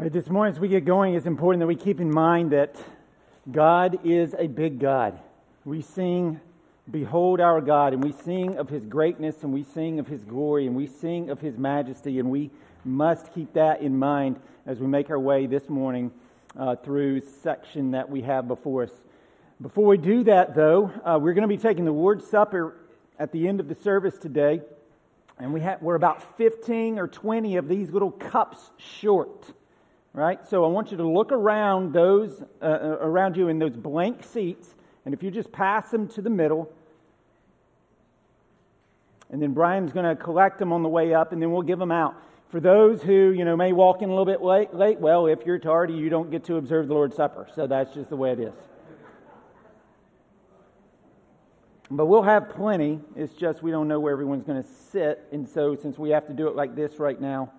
Right, this morning as we get going, it's important that we keep in mind that God is a big God. We sing, Behold our God, and we sing of his greatness, and we sing of his glory, and we sing of his majesty, and we must keep that in mind as we make our way this morning uh, through section that we have before us. Before we do that, though, uh, we're going to be taking the Lord's Supper at the end of the service today, and we have, we're about 15 or 20 of these little cups short. Right? So I want you to look around those uh, uh, around you in those blank seats, and if you just pass them to the middle, and then Brian's going to collect them on the way up, and then we'll give them out. For those who you know may walk in a little bit late, late, well, if you're tardy, you don't get to observe the Lord's Supper. So that's just the way it is. But we'll have plenty. It's just we don't know where everyone's going to sit, and so since we have to do it like this right now,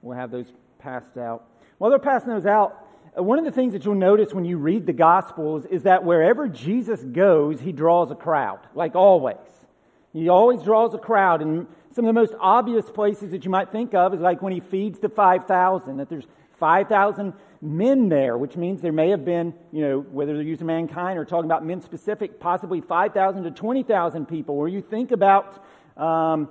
we'll have those passed out. While they're passing those out, uh, one of the things that you'll notice when you read the Gospels is that wherever Jesus goes, he draws a crowd, like always. He always draws a crowd, and some of the most obvious places that you might think of is like when he feeds the 5,000, that there's 5,000 men there, which means there may have been, you know, whether they're using mankind or talking about men specific, possibly 5,000 to 20,000 people. Or you think about um,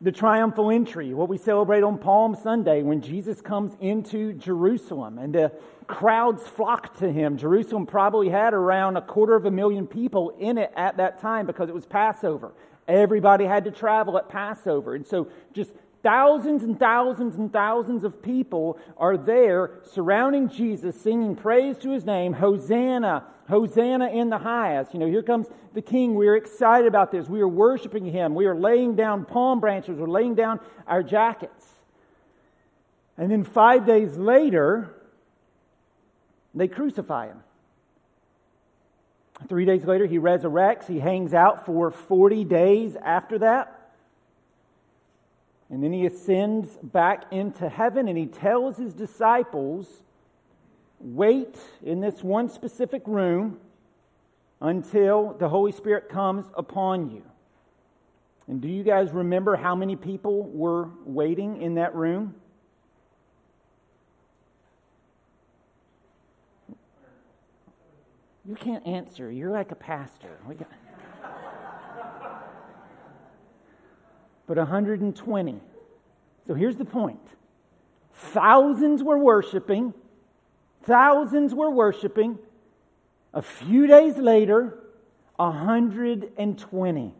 the triumphal entry, what we celebrate on Palm Sunday when Jesus comes into Jerusalem and the crowds flock to him. Jerusalem probably had around a quarter of a million people in it at that time because it was Passover. Everybody had to travel at Passover. And so just thousands and thousands and thousands of people are there surrounding Jesus, singing praise to his name, Hosanna, Hosanna in the highest. You know, here comes the king. We are excited about this. We are worshiping him. We are laying down palm branches. We're laying down our jackets. And then five days later, they crucify him. Three days later, he resurrects. He hangs out for 40 days after that. And then he ascends back into heaven and he tells his disciples Wait in this one specific room until the Holy Spirit comes upon you. And do you guys remember how many people were waiting in that room? You can't answer. You're like a pastor. But 120. So here's the point thousands were worshiping Thousands were worshiping. A few days later, 120.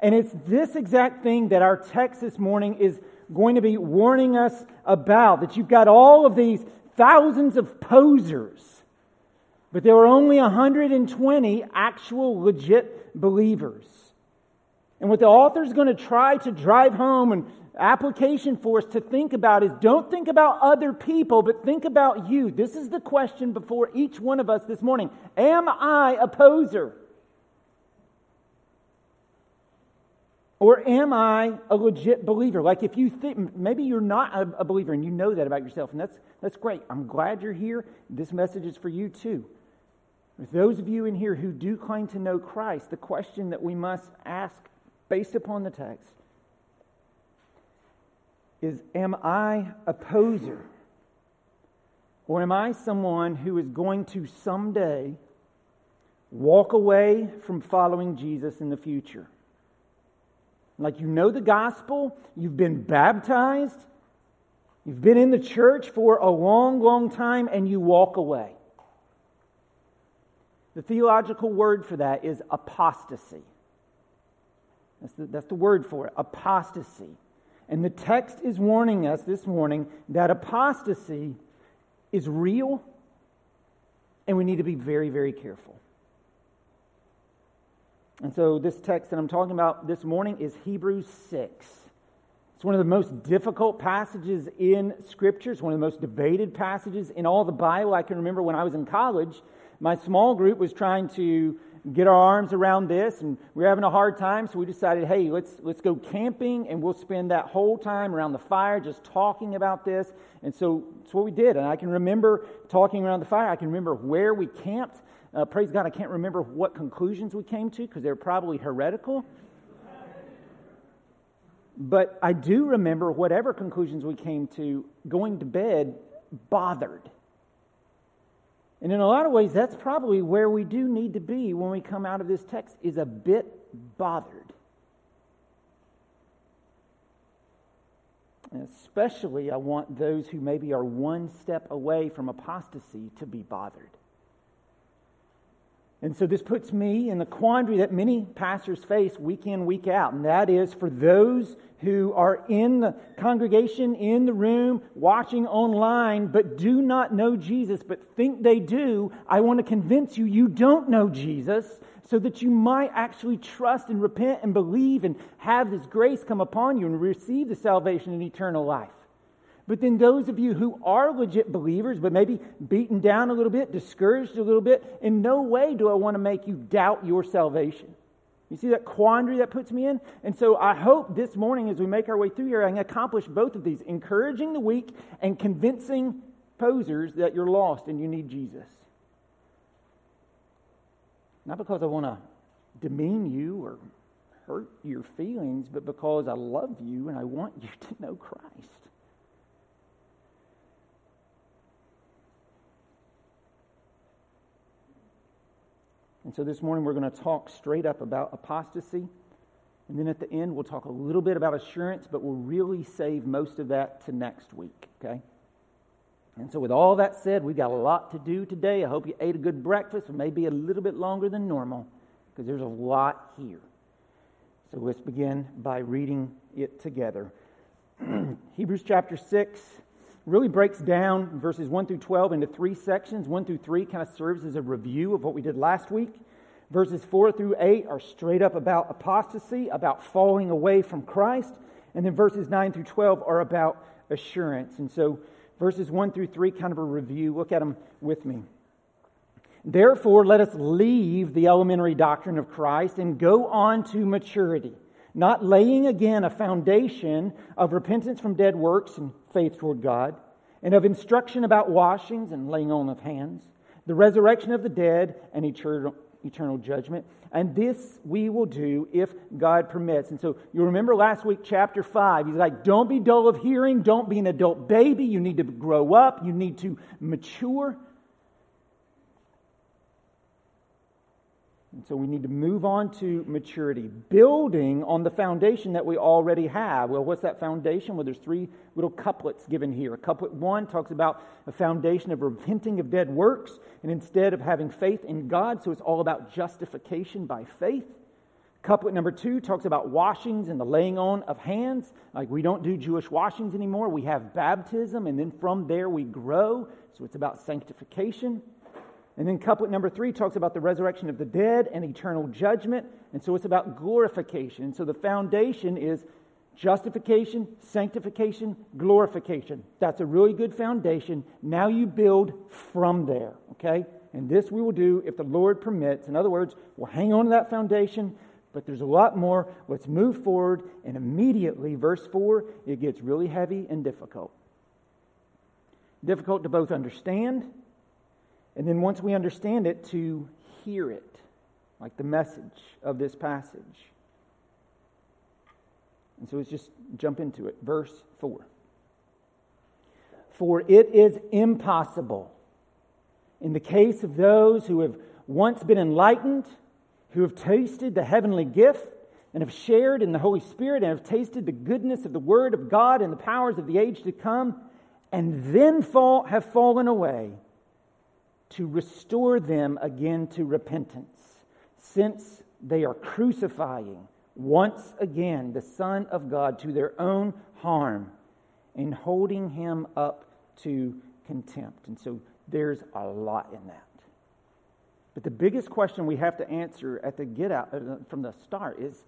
And it's this exact thing that our text this morning is going to be warning us about that you've got all of these thousands of posers, but there were only 120 actual legit believers. And what the author is going to try to drive home and application for us to think about is don't think about other people, but think about you. This is the question before each one of us this morning. Am I a poser? Or am I a legit believer? Like if you think maybe you're not a, believer and you know that about yourself, and that's that's great. I'm glad you're here. This message is for you too. With those of you in here who do claim to know Christ, the question that we must ask based upon the text is Am I a poser? Or am I someone who is going to someday walk away from following Jesus in the future? Like you know the gospel, you've been baptized, you've been in the church for a long, long time, and you walk away. The theological word for that is apostasy. That's the, that's the word for it apostasy. And the text is warning us this morning that apostasy is real and we need to be very, very careful. And so, this text that I'm talking about this morning is Hebrews 6. It's one of the most difficult passages in Scripture. It's one of the most debated passages in all the Bible. I can remember when I was in college, my small group was trying to get our arms around this and we are having a hard time so we decided hey let's let's go camping and we'll spend that whole time around the fire just talking about this. And so that's what we did and i can remember talking around the fire. I can remember where we camped. Uh, praise god i can't remember what conclusions we came to because they were probably heretical. But I do remember, whatever conclusions we came to, going to bed bothered. And in a lot of ways, that's probably where we do need to be when we come out of this text, is a bit bothered. And especially, I want those who maybe are one step away from apostasy to be bothered. And so this puts me in the quandary that many pastors face week in, week out. And that is for those who are in the congregation, in the room, watching online, but do not know Jesus, but think they do. I want to convince you you don't know Jesus so that you might actually trust and repent and believe and have this grace come upon you and receive the salvation and eternal life. But then those of you who are legit believers, but maybe beaten down a little bit, discouraged a little bit, in no way do I want to make you doubt your salvation. You see that quandary that puts me in? And so I hope this morning, as we make our way through here, I can accomplish both of these encouraging the weak and convincing posers that you're lost and you need Jesus. Not because I want to demean you or hurt your feelings, but because I love you and I want you to know Christ. And so this morning we're going to talk straight up about apostasy. And then at the end, we'll talk a little bit about assurance, but we'll really save most of that to next week, okay? And so, with all that said, we've got a lot to do today. I hope you ate a good breakfast, maybe a little bit longer than normal, because there's a lot here. So, let's begin by reading it together. Hebrews chapter 6 really breaks down verses 1 through 12 into three sections. 1 through 3 kind of serves as a review of what we did last week. Verses 4 through 8 are straight up about apostasy, about falling away from Christ. And then verses 9 through 12 are about assurance. And so verses 1 through 3, kind of a review. Look at them with me. Therefore, let us leave the elementary doctrine of Christ and go on to maturity not laying again a foundation of repentance from dead works and faith toward God, and of instruction about washings and laying on of hands, the resurrection of the dead and eternal, eternal judgment. And this we will do if God permits. And so you remember last week, chapter 5, he's like, don't be dull of hearing, don't be an adult baby. You need to grow up, you need to mature. And so we need to move on to maturity, building on the foundation that we already have. Well, what's that foundation? Well, there's three little couplets given here. Couplet one talks about a foundation of repenting of dead works, and instead of having faith in God, so it's all about justification by faith. Couplet number two talks about washings and the laying on of hands. Like we don't do Jewish washings anymore. We have baptism, and then from there we grow. So it's about sanctification. And then couplet number three talks about the resurrection of the dead and eternal judgment. And so it's about glorification. And so the foundation is justification, sanctification, glorification. That's a really good foundation. Now you build from there, okay? And this we will do if the Lord permits. In other words, we'll hang on to that foundation, but there's a lot more. Let's move forward. And immediately, verse 4, it gets really heavy and difficult. Difficult to both understand and then once we understand it, to hear it, like the message of this passage. And so let's just jump into it. Verse 4. For it is impossible in the case of those who have once been enlightened, who have tasted the heavenly gift, and have shared in the Holy Spirit, and have tasted the goodness of the Word of God and the powers of the age to come, and then fall, have fallen away to restore them again to repentance, since they are crucifying once again the Son of God to their own harm and holding him up to contempt. And so there's a lot in that. But the biggest question we have to answer at the get out uh, from the start is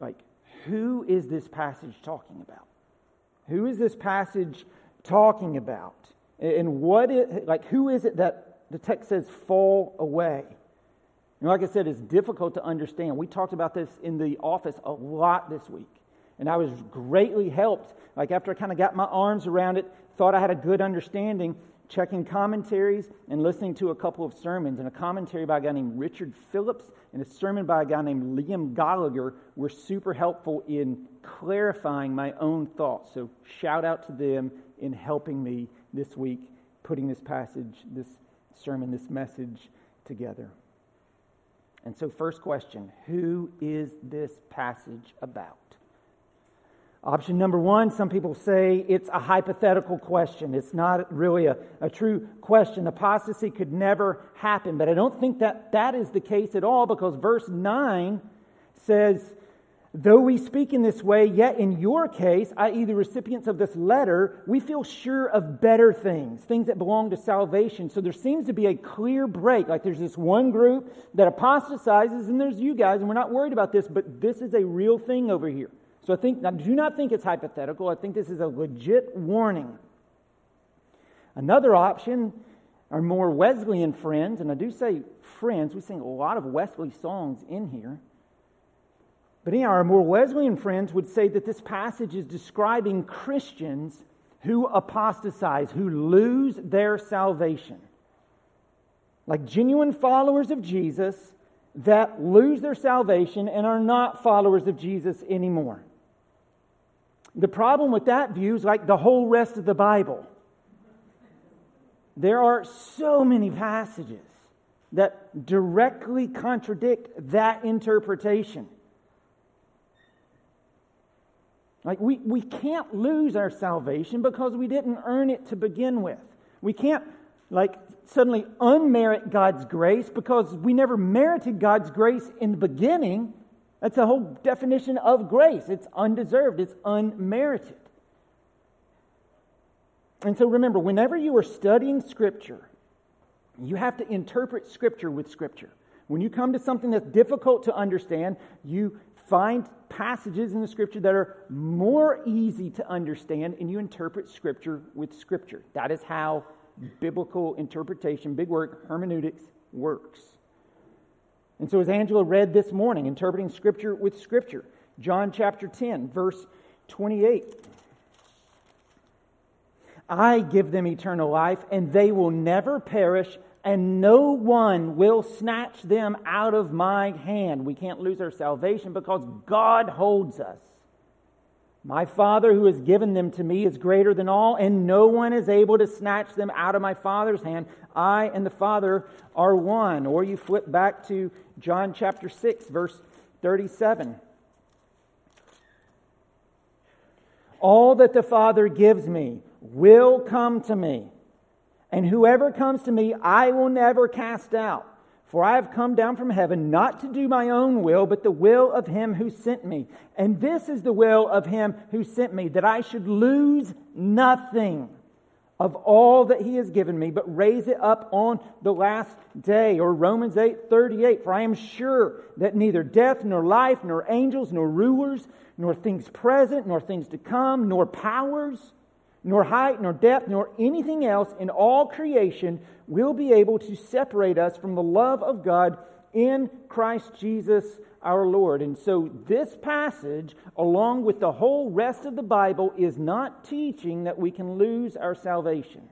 like, who is this passage talking about? Who is this passage talking about? And what is, like, who is it that the text says fall away. And like I said, it's difficult to understand. We talked about this in the office a lot this week. And I was greatly helped. Like after I kind of got my arms around it, thought I had a good understanding, checking commentaries and listening to a couple of sermons. And a commentary by a guy named Richard Phillips and a sermon by a guy named Liam Goligher were super helpful in clarifying my own thoughts. So, shout out to them in helping me this week putting this passage, this sermon, this message together. And so, first question Who is this passage about? Option number one, some people say it's a hypothetical question. It's not really a, a true question. Apostasy could never happen. But I don't think that that is the case at all because verse 9 says, Though we speak in this way, yet in your case, i.e., the recipients of this letter, we feel sure of better things, things that belong to salvation. So there seems to be a clear break. Like there's this one group that apostatizes, and there's you guys, and we're not worried about this, but this is a real thing over here. So I think, I do not think it's hypothetical. I think this is a legit warning. Another option are more Wesleyan friends, and I do say friends. We sing a lot of Wesley songs in here. But anyhow, our more Wesleyan friends would say that this passage is describing Christians who apostatize, who lose their salvation. Like genuine followers of Jesus that lose their salvation and are not followers of Jesus anymore. The problem with that view is like the whole rest of the Bible. There are so many passages that directly contradict that interpretation. Like, we, we can't lose our salvation because we didn't earn it to begin with. We can't, like, suddenly unmerit God's grace because we never merited God's grace in the beginning. That's the whole definition of grace. It's undeserved, it's unmerited. And so remember, whenever you are studying Scripture, you have to interpret Scripture with Scripture. When you come to something that's difficult to understand, you find passages in the Scripture that are more easy to understand, and you interpret Scripture with Scripture. That is how biblical interpretation, big word, hermeneutics, works. And so, as Angela read this morning, interpreting Scripture with Scripture, John chapter 10, verse 28. I give them eternal life, and they will never perish, and no one will snatch them out of my hand. We can't lose our salvation because God holds us. My Father who has given them to me is greater than all, and no one is able to snatch them out of my Father's hand. I and the Father are one. Or you flip back to John chapter 6, verse 37. All that the Father gives me will come to me, and whoever comes to me, I will never cast out. For I have come down from heaven not to do my own will, but the will of him who sent me. And this is the will of him who sent me, that I should lose nothing of all that he has given me, but raise it up on the last day. Or Romans 8 38. For I am sure that neither death, nor life, nor angels, nor rulers, nor things present, nor things to come, nor powers, nor height, nor depth, nor anything else in all creation will be able to separate us from the love of God in Christ Jesus our Lord. And so, this passage, along with the whole rest of the Bible, is not teaching that we can lose our salvation.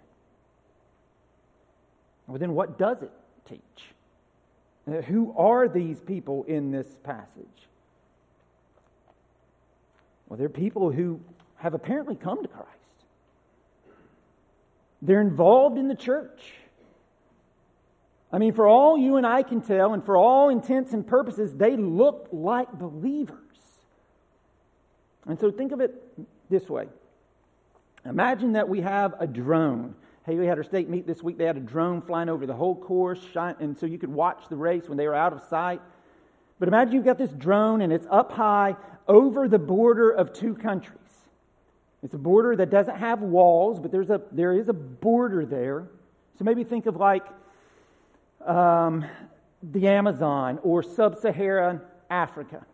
Well, then, what does it teach? Uh, who are these people in this passage? Well, they're people who have apparently come to Christ. They're involved in the church. I mean, for all you and I can tell, and for all intents and purposes, they look like believers. And so think of it this way Imagine that we have a drone. We had our state meet this week. They had a drone flying over the whole course, and so you could watch the race when they were out of sight. But imagine you've got this drone and it's up high over the border of two countries. It's a border that doesn't have walls, but there's a, there is a border there. So maybe think of like um, the Amazon or sub Saharan Africa.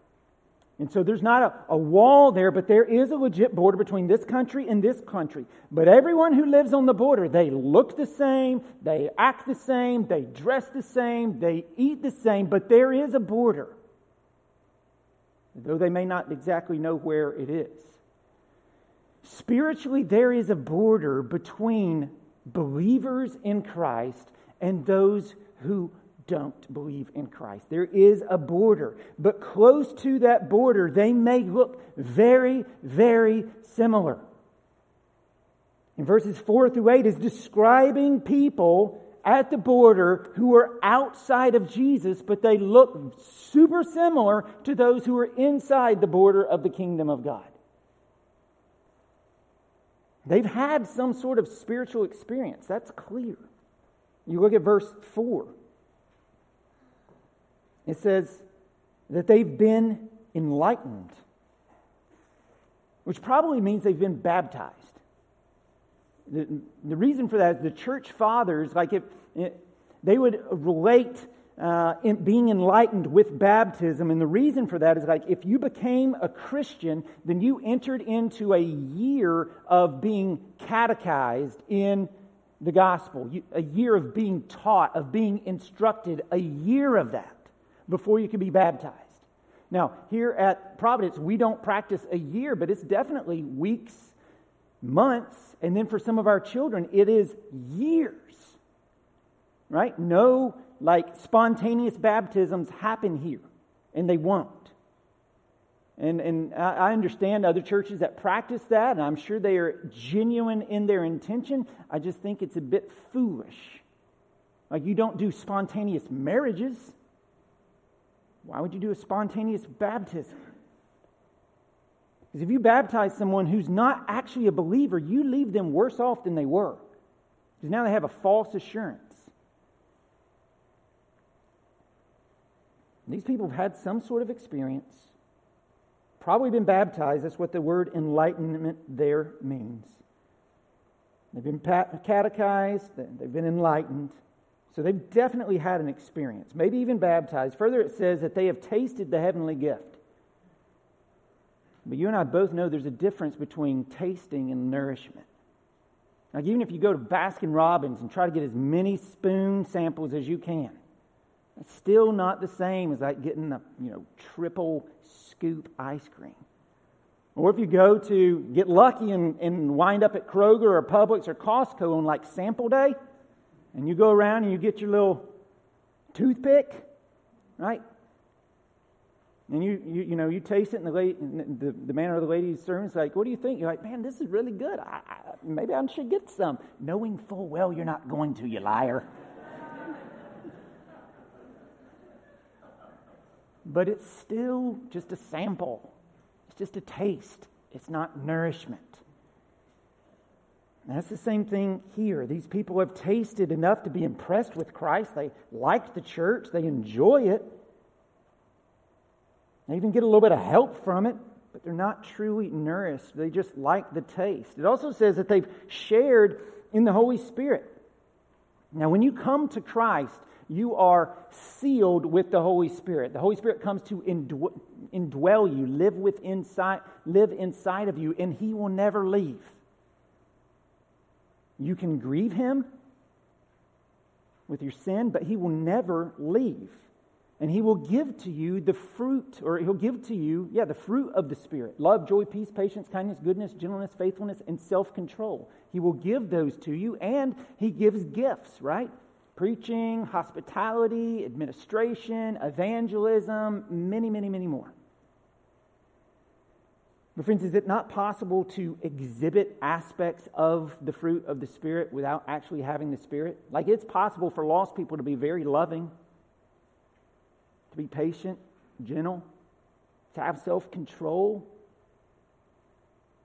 And so there's not a, a, wall there, but there is a legit border between this country and this country. But everyone who lives on the border, they look the same, they act the same, they dress the same, they eat the same, but there is a border. Though they may not exactly know where it is. Spiritually, there is a border between believers in Christ and those who don't believe in Christ. There is a border, but close to that border, they may look very, very similar. In verses 4 through 8 is describing people at the border who are outside of Jesus, but they look super similar to those who are inside the border of the kingdom of God. They've had some sort of spiritual experience. That's clear. You look at verse 4. It says that they've been enlightened, which probably means they've been baptized. The, the reason for that is the church fathers, like if, they would relate uh, in being enlightened with baptism. And the reason for that is like if you became a Christian, then you entered into a year of being catechized in the gospel, a year of being taught, of being instructed, a year of that before you could be baptized. Now, here at Providence, we don't practice a year, but it's definitely weeks, months, and then for some of our children, it is years. Right? No like spontaneous baptisms happen here, and they won't. And, and I understand other churches that practice that, and I'm sure they are genuine in their intention. I just think it's a bit foolish. Like, you don't do spontaneous marriages. Why would you do a spontaneous baptism? Because if you baptize someone who's not actually a believer, you leave them worse off than they were. Because now they have a false assurance. These people have had some sort of experience, probably been baptized. That's what the word enlightenment there means. They've been catechized, they've been enlightened. So they've definitely had an experience, maybe even baptized. Further, it says that they have tasted the heavenly gift. But you and I both know there's a difference between tasting and nourishment. Like, even if you go to Baskin Robbins and try to get as many spoon samples as you can, it's still not the same as like getting the, you know, triple scoop ice cream. Or if you go to get lucky and, and wind up at Kroger or Publix or Costco on like sample day, and you go around and you get your little toothpick, right? And you, you, you know, you taste it, and the, lady, the, the man or the lady serving is like, What do you think? You're like, Man, this is really good. I, I, maybe I should get some. Knowing full well you're not going to, you liar. But it's still just a sample, it's just a taste, it's not nourishment. And that's the same thing here. These people have tasted enough to be impressed with Christ. They like the church, they enjoy it. They even get a little bit of help from it, but they're not truly nourished. They just like the taste. It also says that they've shared in the Holy Spirit. Now, when you come to Christ, you are sealed with the Holy Spirit. The Holy Spirit comes to indwell you, live, with inside, live inside of you, and He will never leave. You can grieve Him with your sin, but He will never leave. And He will give to you the fruit, or He'll give to you, yeah, the fruit of the Spirit love, joy, peace, patience, kindness, goodness, gentleness, faithfulness, and self control. He will give those to you, and He gives gifts, right? Preaching, hospitality, administration, evangelism, many, many, many more. But, friends, is it not possible to exhibit aspects of the fruit of the Spirit without actually having the Spirit? Like, it's possible for lost people to be very loving, to be patient, gentle, to have self control.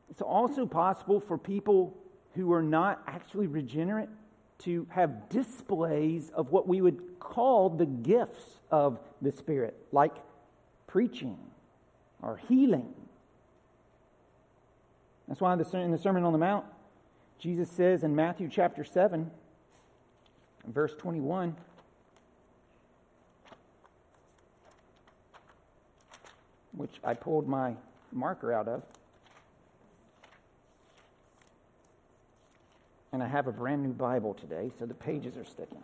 It's also possible for people who are not actually regenerate to have displays of what we would call the gifts of the Spirit, like preaching or healing. That's why in the Sermon on the Mount, Jesus says in Matthew chapter 7, verse 21, which I pulled my marker out of. And I have a brand new Bible today, so the pages are sticking.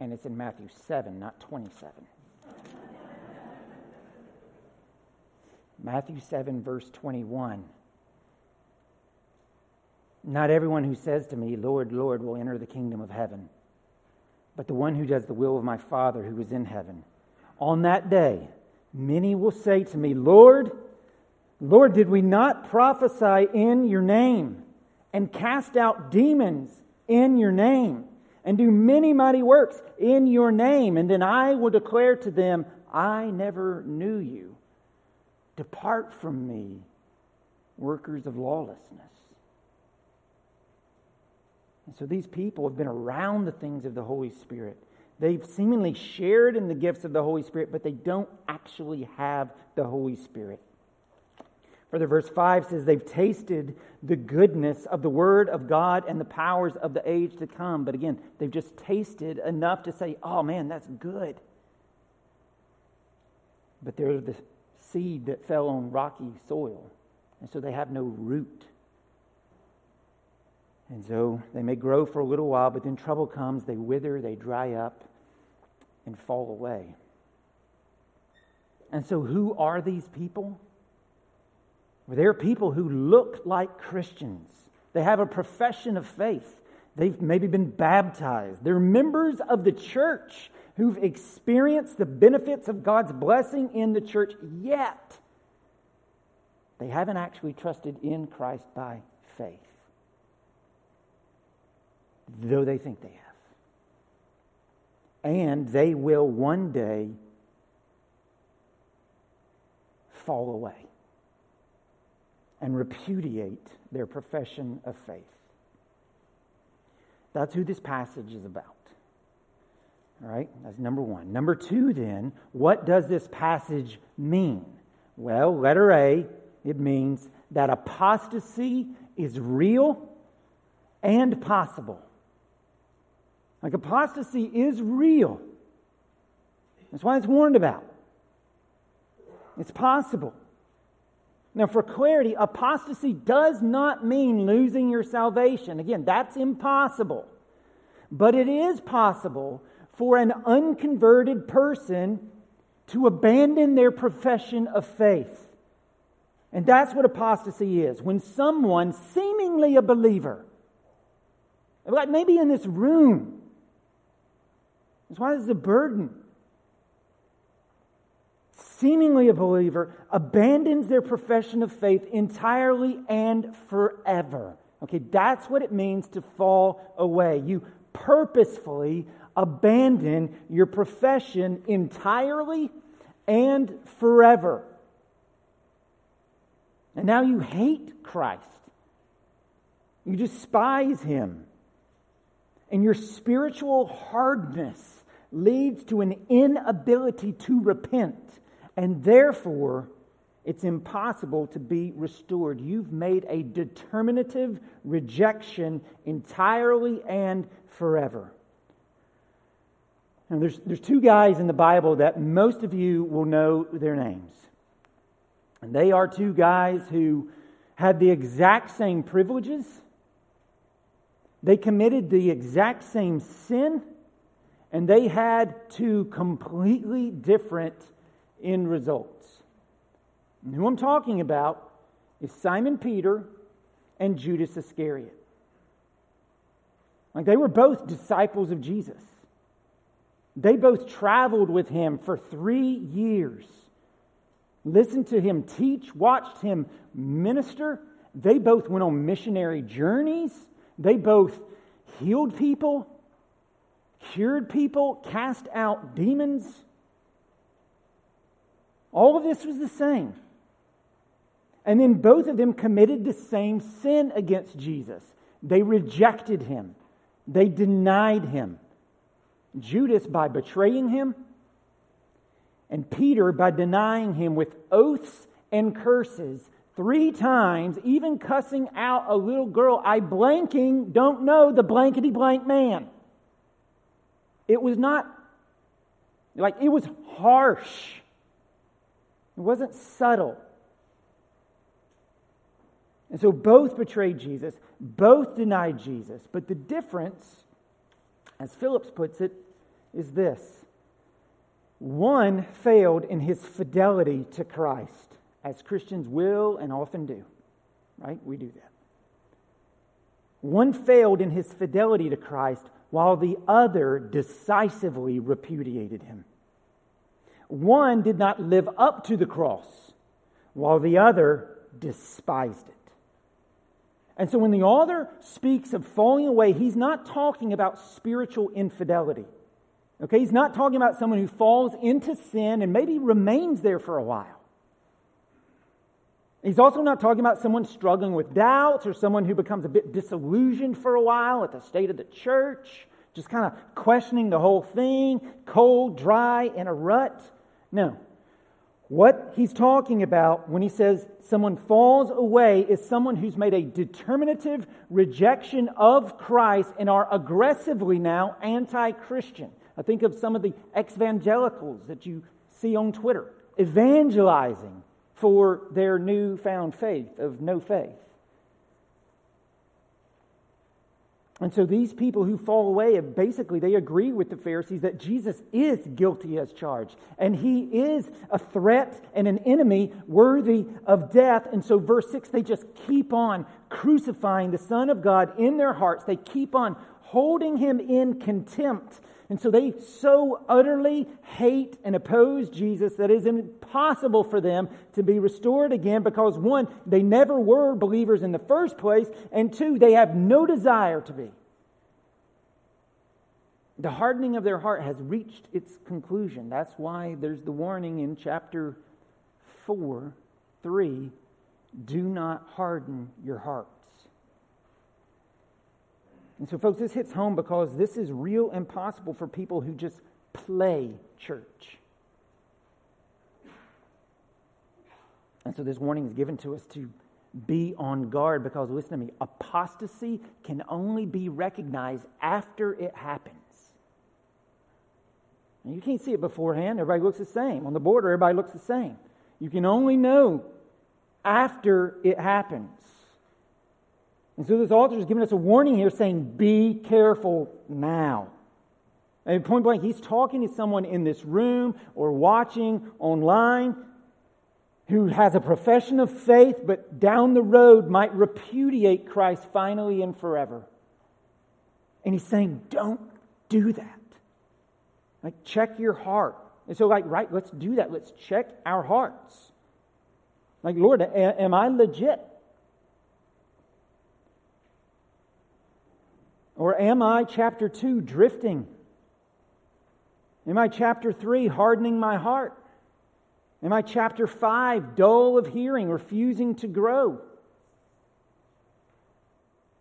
And it's in Matthew 7, not 27. Matthew 7, verse 21. Not everyone who says to me, Lord, Lord, will enter the kingdom of heaven, but the one who does the will of my Father who is in heaven. On that day, many will say to me, Lord, Lord, did we not prophesy in your name and cast out demons in your name and do many mighty works in your name? And then I will declare to them, I never knew you. Depart from me, workers of lawlessness. And so these people have been around the things of the Holy Spirit. They've seemingly shared in the gifts of the Holy Spirit, but they don't actually have the Holy Spirit. Further, verse 5 says they've tasted the goodness of the Word of God and the powers of the age to come. But again, they've just tasted enough to say, oh man, that's good. But they're the seed that fell on rocky soil, and so they have no root. And so they may grow for a little while, but then trouble comes, they wither, they dry up, and fall away. And so, who are these people? Well, they're people who look like Christians. They have a profession of faith. They've maybe been baptized. They're members of the church who've experienced the benefits of God's blessing in the church, yet they haven't actually trusted in Christ by faith though they think they have. And they will one day fall away and repudiate their profession of faith. That's who this passage is about. All right, that's number one. Number two, then, what does this passage mean? Well, letter A, it means that apostasy is real and possible. Like apostasy is real. That's why it's warned about. It's possible. Now, for clarity, apostasy does not mean losing your salvation. Again, that's impossible. But it is possible for an unconverted person to abandon their profession of faith. And that's what apostasy is. When someone, seemingly a believer, like maybe in this room, that's why this is a burden. Seemingly a believer abandons their profession of faith entirely and forever. Okay, that's what it means to fall away. You purposefully abandon your profession entirely and forever. And now you hate Christ. You despise him. And your spiritual hardness leads to an inability to repent, and therefore it's impossible to be restored. You've made a determinative rejection entirely and forever. Now, there's, there's two guys in the Bible that most of you will know their names. And they are two guys who had the exact same privileges, they committed the exact same sin and they had two completely different end results. And who I'm talking about is Simon Peter and Judas Iscariot. Like they were both disciples of Jesus. They both traveled with him for three years, listened to him teach, watched him minister. They both went on missionary journeys. They both healed people cured people, cast out demons. All of this was the same. And then both of them committed the same sin against Jesus. They rejected him, they denied him. Judas by betraying him, and Peter by denying him with oaths and curses three times, even cussing out a little girl I blanking don't know the blankety blank man. It was not like it was harsh. It wasn't subtle. And so both betrayed Jesus, both denied Jesus. But the difference, as Phillips puts it, is this one failed in his fidelity to Christ, as Christians will and often do, right? We do that. One failed in his fidelity to Christ while the other decisively repudiated him. One did not live up to the cross while the other despised it. And so when the author speaks of falling away, he's not talking about spiritual infidelity. Okay, he's not talking about someone who falls into sin and maybe remains there for a while. He's also not talking about someone struggling with doubts or someone who becomes a bit disillusioned for a while at the state of the church, just kind of questioning the whole thing, cold, dry, in a rut. No. What he's talking about when he says someone falls away is someone who's made a determinative rejection of Christ and are aggressively now anti Christian. I think of some of the evangelicals that you see on Twitter evangelizing for their newfound faith of no faith. And so these people who fall away, basically, they agree with the Pharisees that Jesus is guilty as charged. And he is a threat and an enemy worthy of death. And so, verse 6, they just keep on crucifying the Son of God in their hearts. They keep on holding him in contempt and so they so utterly hate and oppose Jesus that it is impossible for them to be restored again because one, they never were believers in the first place, and two, they have no desire to be. The hardening of their heart has reached its conclusion. That's why there's the warning in chapter 4 3 do not harden your heart. And so, folks, this hits home because this is real impossible for people who just play church. And so, this warning is given to us to be on guard because, listen to me, apostasy can only be recognized after it happens. And you can't see it beforehand. Everybody looks the same. On the border, everybody looks the same. You can only know after it happens. And so this author is giving us a warning here saying, be careful now. And point blank, he's talking to someone in this room or watching online who has a profession of faith, but down the road might repudiate Christ finally and forever. And he's saying, don't do that. Like, check your heart. And so, like, right, let's do that. Let's check our hearts. Like, Lord, am I legit? Or am I, chapter 2, drifting? Am I, chapter 3, hardening my heart? Am I, chapter 5, dull of hearing, refusing to grow?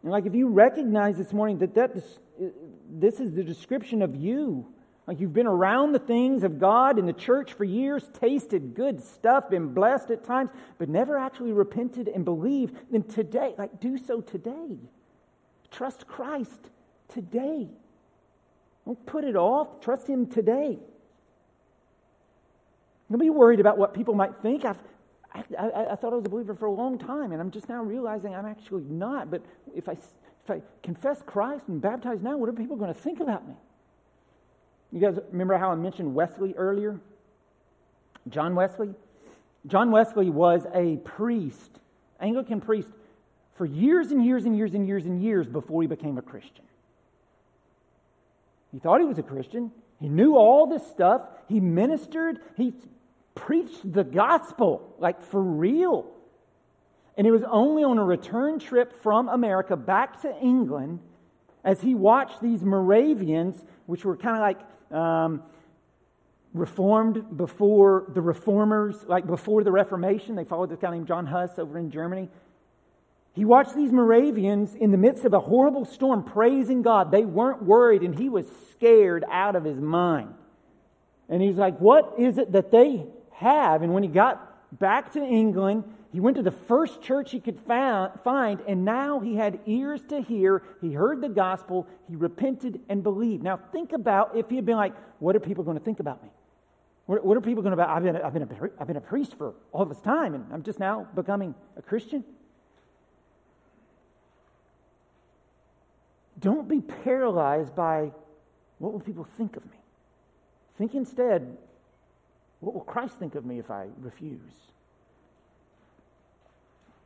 And like if you recognize this morning that, that this is the description of you, like you've been around the things of God in the church for years, tasted good stuff, been blessed at times, but never actually repented and believed, then today, like do so today. Trust Christ today. Don't put it off. Trust Him today. Don't be worried about what people might think. I've, I, I, I, thought I was a believer for a long time, and I'm just now realizing I'm actually not. But if I, if I confess Christ and baptize now, what are people going to think about me? You guys remember how I mentioned Wesley earlier? John Wesley? John Wesley was a priest, Anglican priest, for years and years and years and years and years before he became a Christian. He thought he was a Christian. He knew all this stuff. He ministered. He preached the gospel, like for real. And it was only on a return trip from America back to England as he watched these Moravians, which were kind of like um, reformed before the reformers, like before the Reformation. They followed this guy named John Huss over in Germany. He watched these Moravians in the midst of a horrible storm praising God. They weren't worried, and he was scared out of his mind. And he's like, What is it that they have? And when he got back to England, he went to the first church he could find, and now he had ears to hear. He heard the gospel, he repented and believed. Now, think about if he had been like, What are people going to think about me? What, are people going to about? I've been, I've, been a, I've been a priest for all this time, and I'm just now becoming a Christian. Don't be paralyzed by what will people think of me. Think instead, what will Christ think of me if I refuse?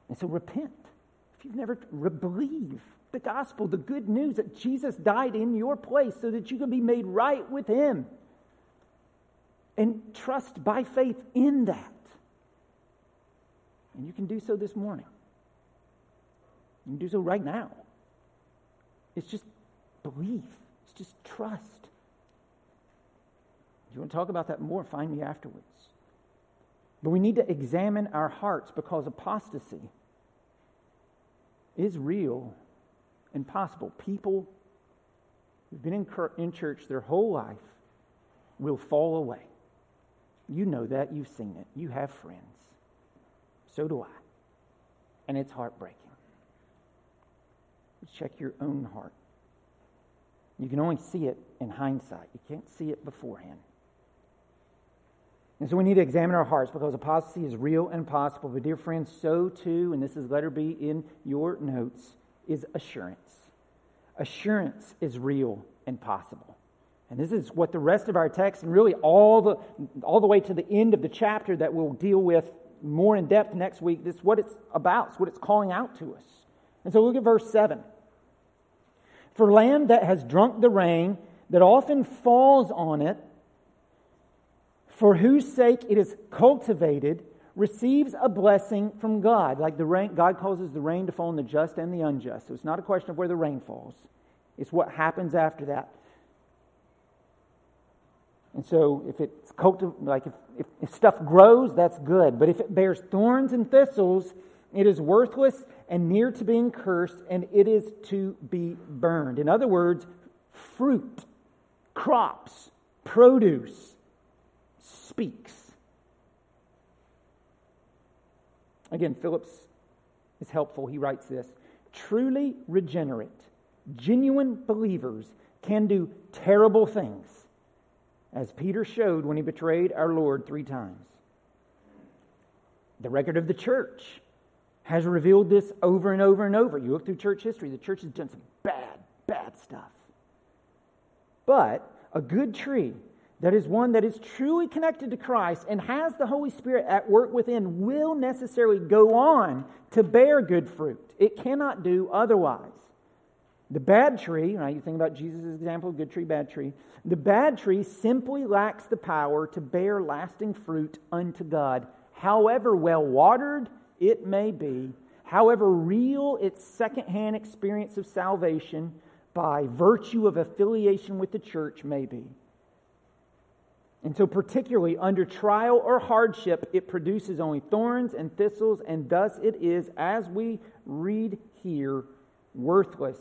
And so repent. If you've never re- believe the gospel, the good news that Jesus died in your place so that you can be made right with him. And trust by faith in that. And you can do so this morning. You can do so right now. It's just belief. It's just trust. If you want to talk about that more, find me afterwards. But we need to examine our hearts because apostasy is real and possible. People who've been in, in church their whole life will fall away. You know that. You've seen it. You have friends. So do I. And it's heartbreaking. Check your own heart. You can only see it in hindsight, you can't see it beforehand. And so we need to examine our hearts because apostasy is real and possible. But, dear friends, so too, and this is letter B in your notes, is assurance. Assurance is real and possible. And this is what the rest of our text, and really all the, all the way to the end of the chapter that we'll deal with more in depth next week, this is what it's about, it's what it's calling out to us. And so look at verse 7. For land that has drunk the rain that often falls on it, for whose sake it is cultivated, receives a blessing from God. Like the rain, God causes the rain to fall on the just and the unjust. So it's not a question of where the rain falls, it's what happens after that. And so if it's cultivated, like if, if, if stuff grows, that's good. But if it bears thorns and thistles, it is worthless and near to being cursed, and it is to be burned. In other words, fruit, crops, produce speaks. Again, Phillips is helpful. He writes this Truly regenerate, genuine believers can do terrible things, as Peter showed when he betrayed our Lord three times. The record of the church has revealed this over and over and over. You look through church history, the church has done some bad, bad stuff. But a good tree that is one that is truly connected to Christ and has the Holy Spirit at work within will necessarily go on to bear good fruit. It cannot do otherwise. The bad tree, right? You think about Jesus' example, good tree, bad tree. The bad tree simply lacks the power to bear lasting fruit unto God, however well watered it may be, however real its secondhand experience of salvation by virtue of affiliation with the church may be. And so, particularly under trial or hardship, it produces only thorns and thistles, and thus it is, as we read here, worthless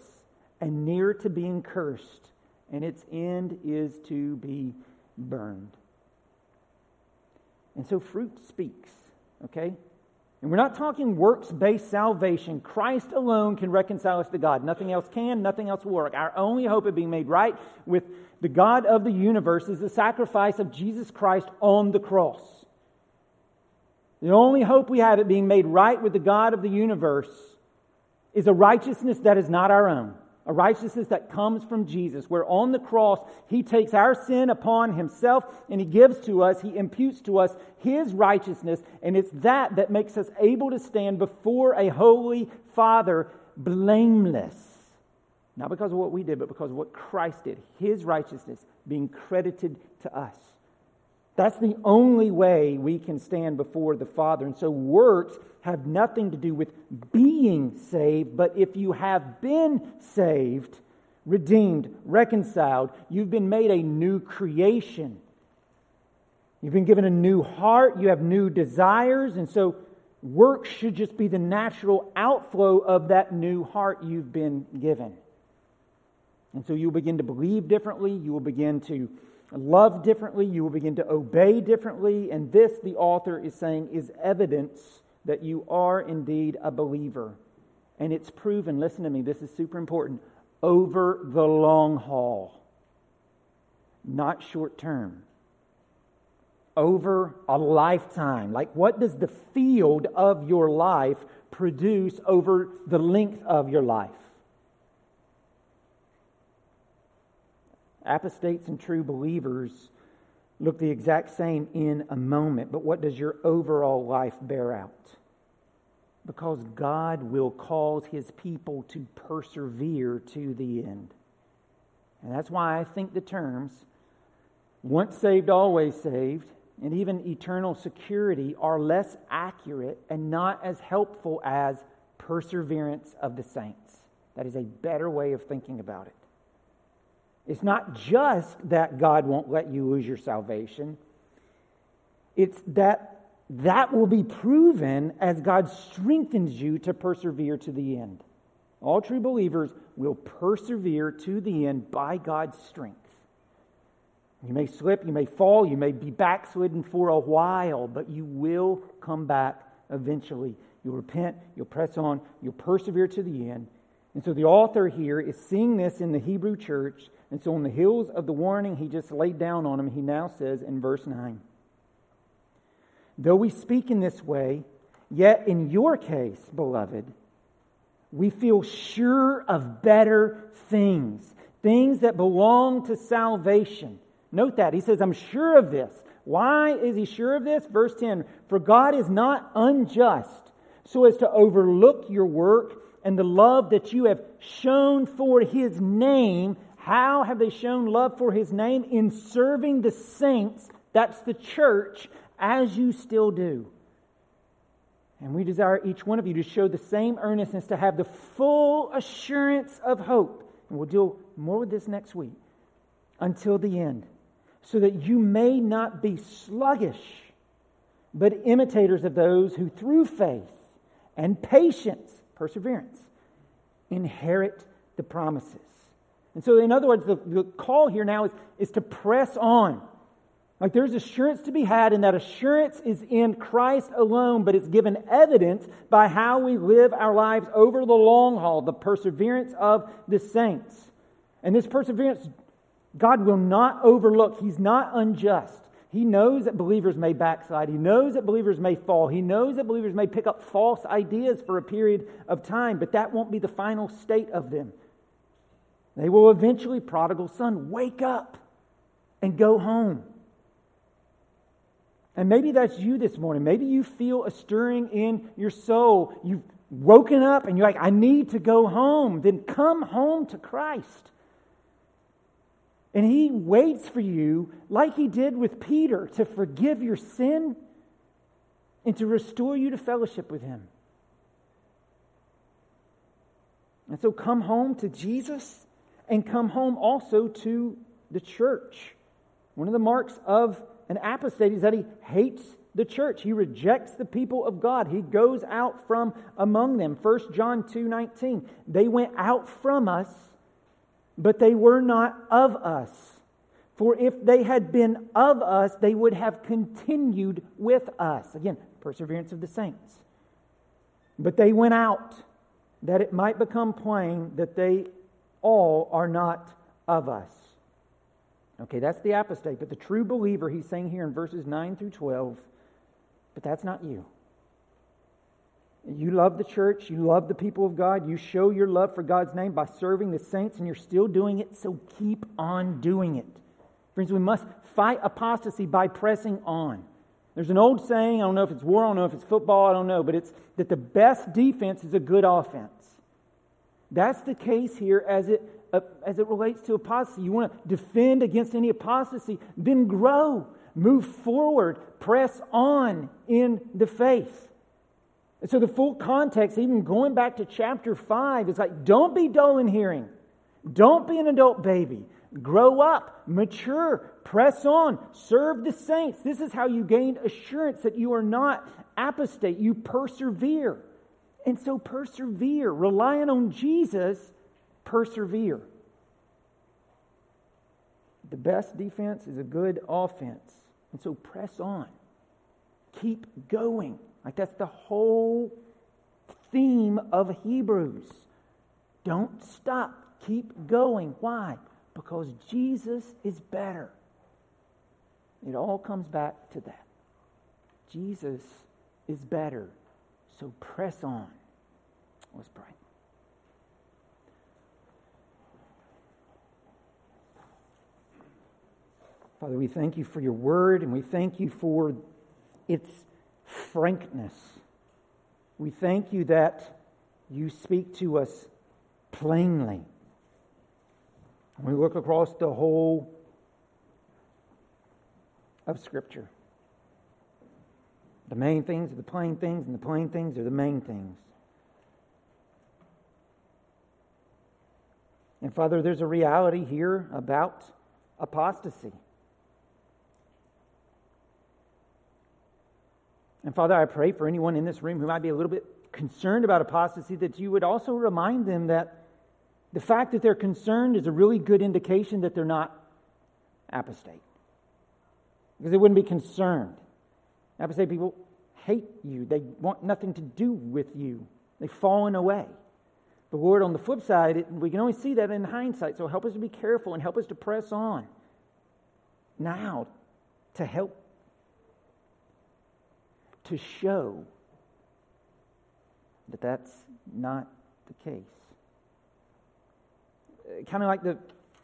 and near to being cursed, and its end is to be burned. And so, fruit speaks, okay? And we're not talking works based salvation. Christ alone can reconcile us to God. Nothing else can, nothing else will work. Our only hope of being made right with the God of the universe is the sacrifice of Jesus Christ on the cross. The only hope we have of being made right with the God of the universe is a righteousness that is not our own a righteousness that comes from Jesus, where on the cross he takes our sin upon himself and he gives to us, he imputes to us his righteousness, and it's that that makes us able to stand before a holy Father blameless. Not because of what we did, but because of what Christ did, his righteousness being credited to us. That's the only way we can stand before the Father. And so works have nothing to do with being saved, but if you have been saved, redeemed, reconciled, you've been made a new creation. You've been given a new heart, you have new desires, and so work should just be the natural outflow of that new heart you've been given. And so you'll begin to believe differently, you will begin to love differently, you will begin to obey differently, and this, the author is saying, is evidence that you are indeed a believer. And it's proven, listen to me, this is super important, over the long haul, not short term. Over a lifetime. Like, what does the field of your life produce over the length of your life? Apostates and true believers look the exact same in a moment, but what does your overall life bear out? Because God will cause his people to persevere to the end. And that's why I think the terms once saved, always saved, and even eternal security are less accurate and not as helpful as perseverance of the saints. That is a better way of thinking about it. It's not just that God won't let you lose your salvation, it's that that will be proven as God strengthens you to persevere to the end. All true believers will persevere to the end by God's strength. You may slip, you may fall, you may be backslidden for a while, but you will come back eventually. You'll repent, you'll press on, you'll persevere to the end. And so the author here is seeing this in the Hebrew church. And so, on the heels of the warning he just laid down on them, he now says in verse 9 Though we speak in this way, yet in your case, beloved, we feel sure of better things, things that belong to salvation. Note that. He says, I'm sure of this. Why is he sure of this? Verse 10 For God is not unjust so as to overlook your work and the love that you have shown for his name. How have they shown love for his name? In serving the saints, that's the church, as you still do. And we desire each one of you to show the same earnestness, to have the full assurance of hope. And we'll deal more with this next week until the end, so that you may not be sluggish, but imitators of those who through faith and patience, perseverance, inherit the promises. And so, in other words, the, the call here now is, is to press on like there's assurance to be had, and that assurance is in Christ alone, but it's given evidence by how we live our lives over the long haul, the perseverance of the saints. And this perseverance, God will not overlook. He's not unjust. He knows that believers may backslide. He knows that believers may fall. He knows that believers may pick up false ideas for a period of time, but that won't be the final state of them. They will eventually, prodigal son, wake up and go home. And maybe that's you this morning. Maybe you feel a stirring in your soul. You've woken up and you're like, I need to go home. Then come home to Christ. And He waits for you, like He did with Peter, to forgive your sin and to restore you to fellowship with Him. And so come home to Jesus and come home also to the church. One of the marks of an apostate is that he hates the church. He rejects the people of God. He goes out from among them. 1 John 2 19. They went out from us, but they were not of us. For if they had been of us, they would have continued with us. Again, perseverance of the saints. But they went out that it might become plain that they all are not of us. Okay, that's the apostate. But the true believer, he's saying here in verses 9 through 12, but that's not you. You love the church, you love the people of God, you show your love for God's name by serving the saints, and you're still doing it, so keep on doing it. Friends, we must fight apostasy by pressing on. There's an old saying, I don't know if it's war, I don't know if it's football, I don't know, but it's that the best defense is a good offense. That's the case here as it uh, as it relates to apostasy. You want to defend against any apostasy, then grow, move forward, press on in the faith. And so the full context, even going back to chapter 5, is like don't be dull in hearing. Don't be an adult baby. Grow up, mature, press on, serve the saints. This is how you gain assurance that you are not apostate. You persevere. And so persevere, relying on Jesus persevere. The best defense is a good offense. And so press on. Keep going. Like that's the whole theme of Hebrews. Don't stop. Keep going. Why? Because Jesus is better. It all comes back to that. Jesus is better. So press on. Let's pray. Father, we thank you for your word and we thank you for its frankness. We thank you that you speak to us plainly. We look across the whole of Scripture. The main things are the plain things, and the plain things are the main things. And Father, there's a reality here about apostasy. And Father, I pray for anyone in this room who might be a little bit concerned about apostasy that you would also remind them that the fact that they're concerned is a really good indication that they're not apostate. Because they wouldn't be concerned. Apostate people hate you, they want nothing to do with you, they've fallen away. The Lord, on the flip side, it, we can only see that in hindsight. So help us to be careful and help us to press on now to help to show that that's not the case. Kind of like the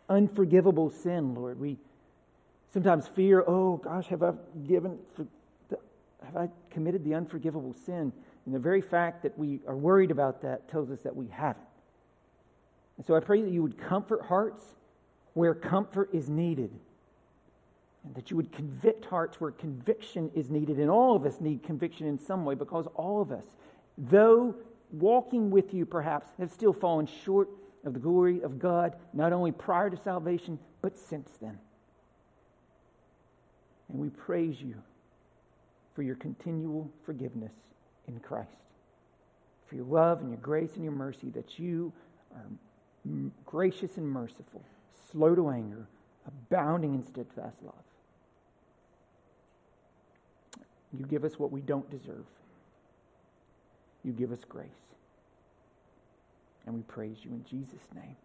unforgivable sin, Lord. We sometimes fear, oh gosh, have I given, have I committed the unforgivable sin? And the very fact that we are worried about that tells us that we haven't. And so I pray that you would comfort hearts where comfort is needed. And that you would convict hearts where conviction is needed. And all of us need conviction in some way because all of us, though walking with you perhaps, have still fallen short of the glory of God, not only prior to salvation, but since then. And we praise you for your continual forgiveness in Christ, for your love and your grace and your mercy, that you are gracious and merciful, slow to anger, abounding in steadfast love. You give us what we don't deserve. You give us grace. And we praise you in Jesus' name.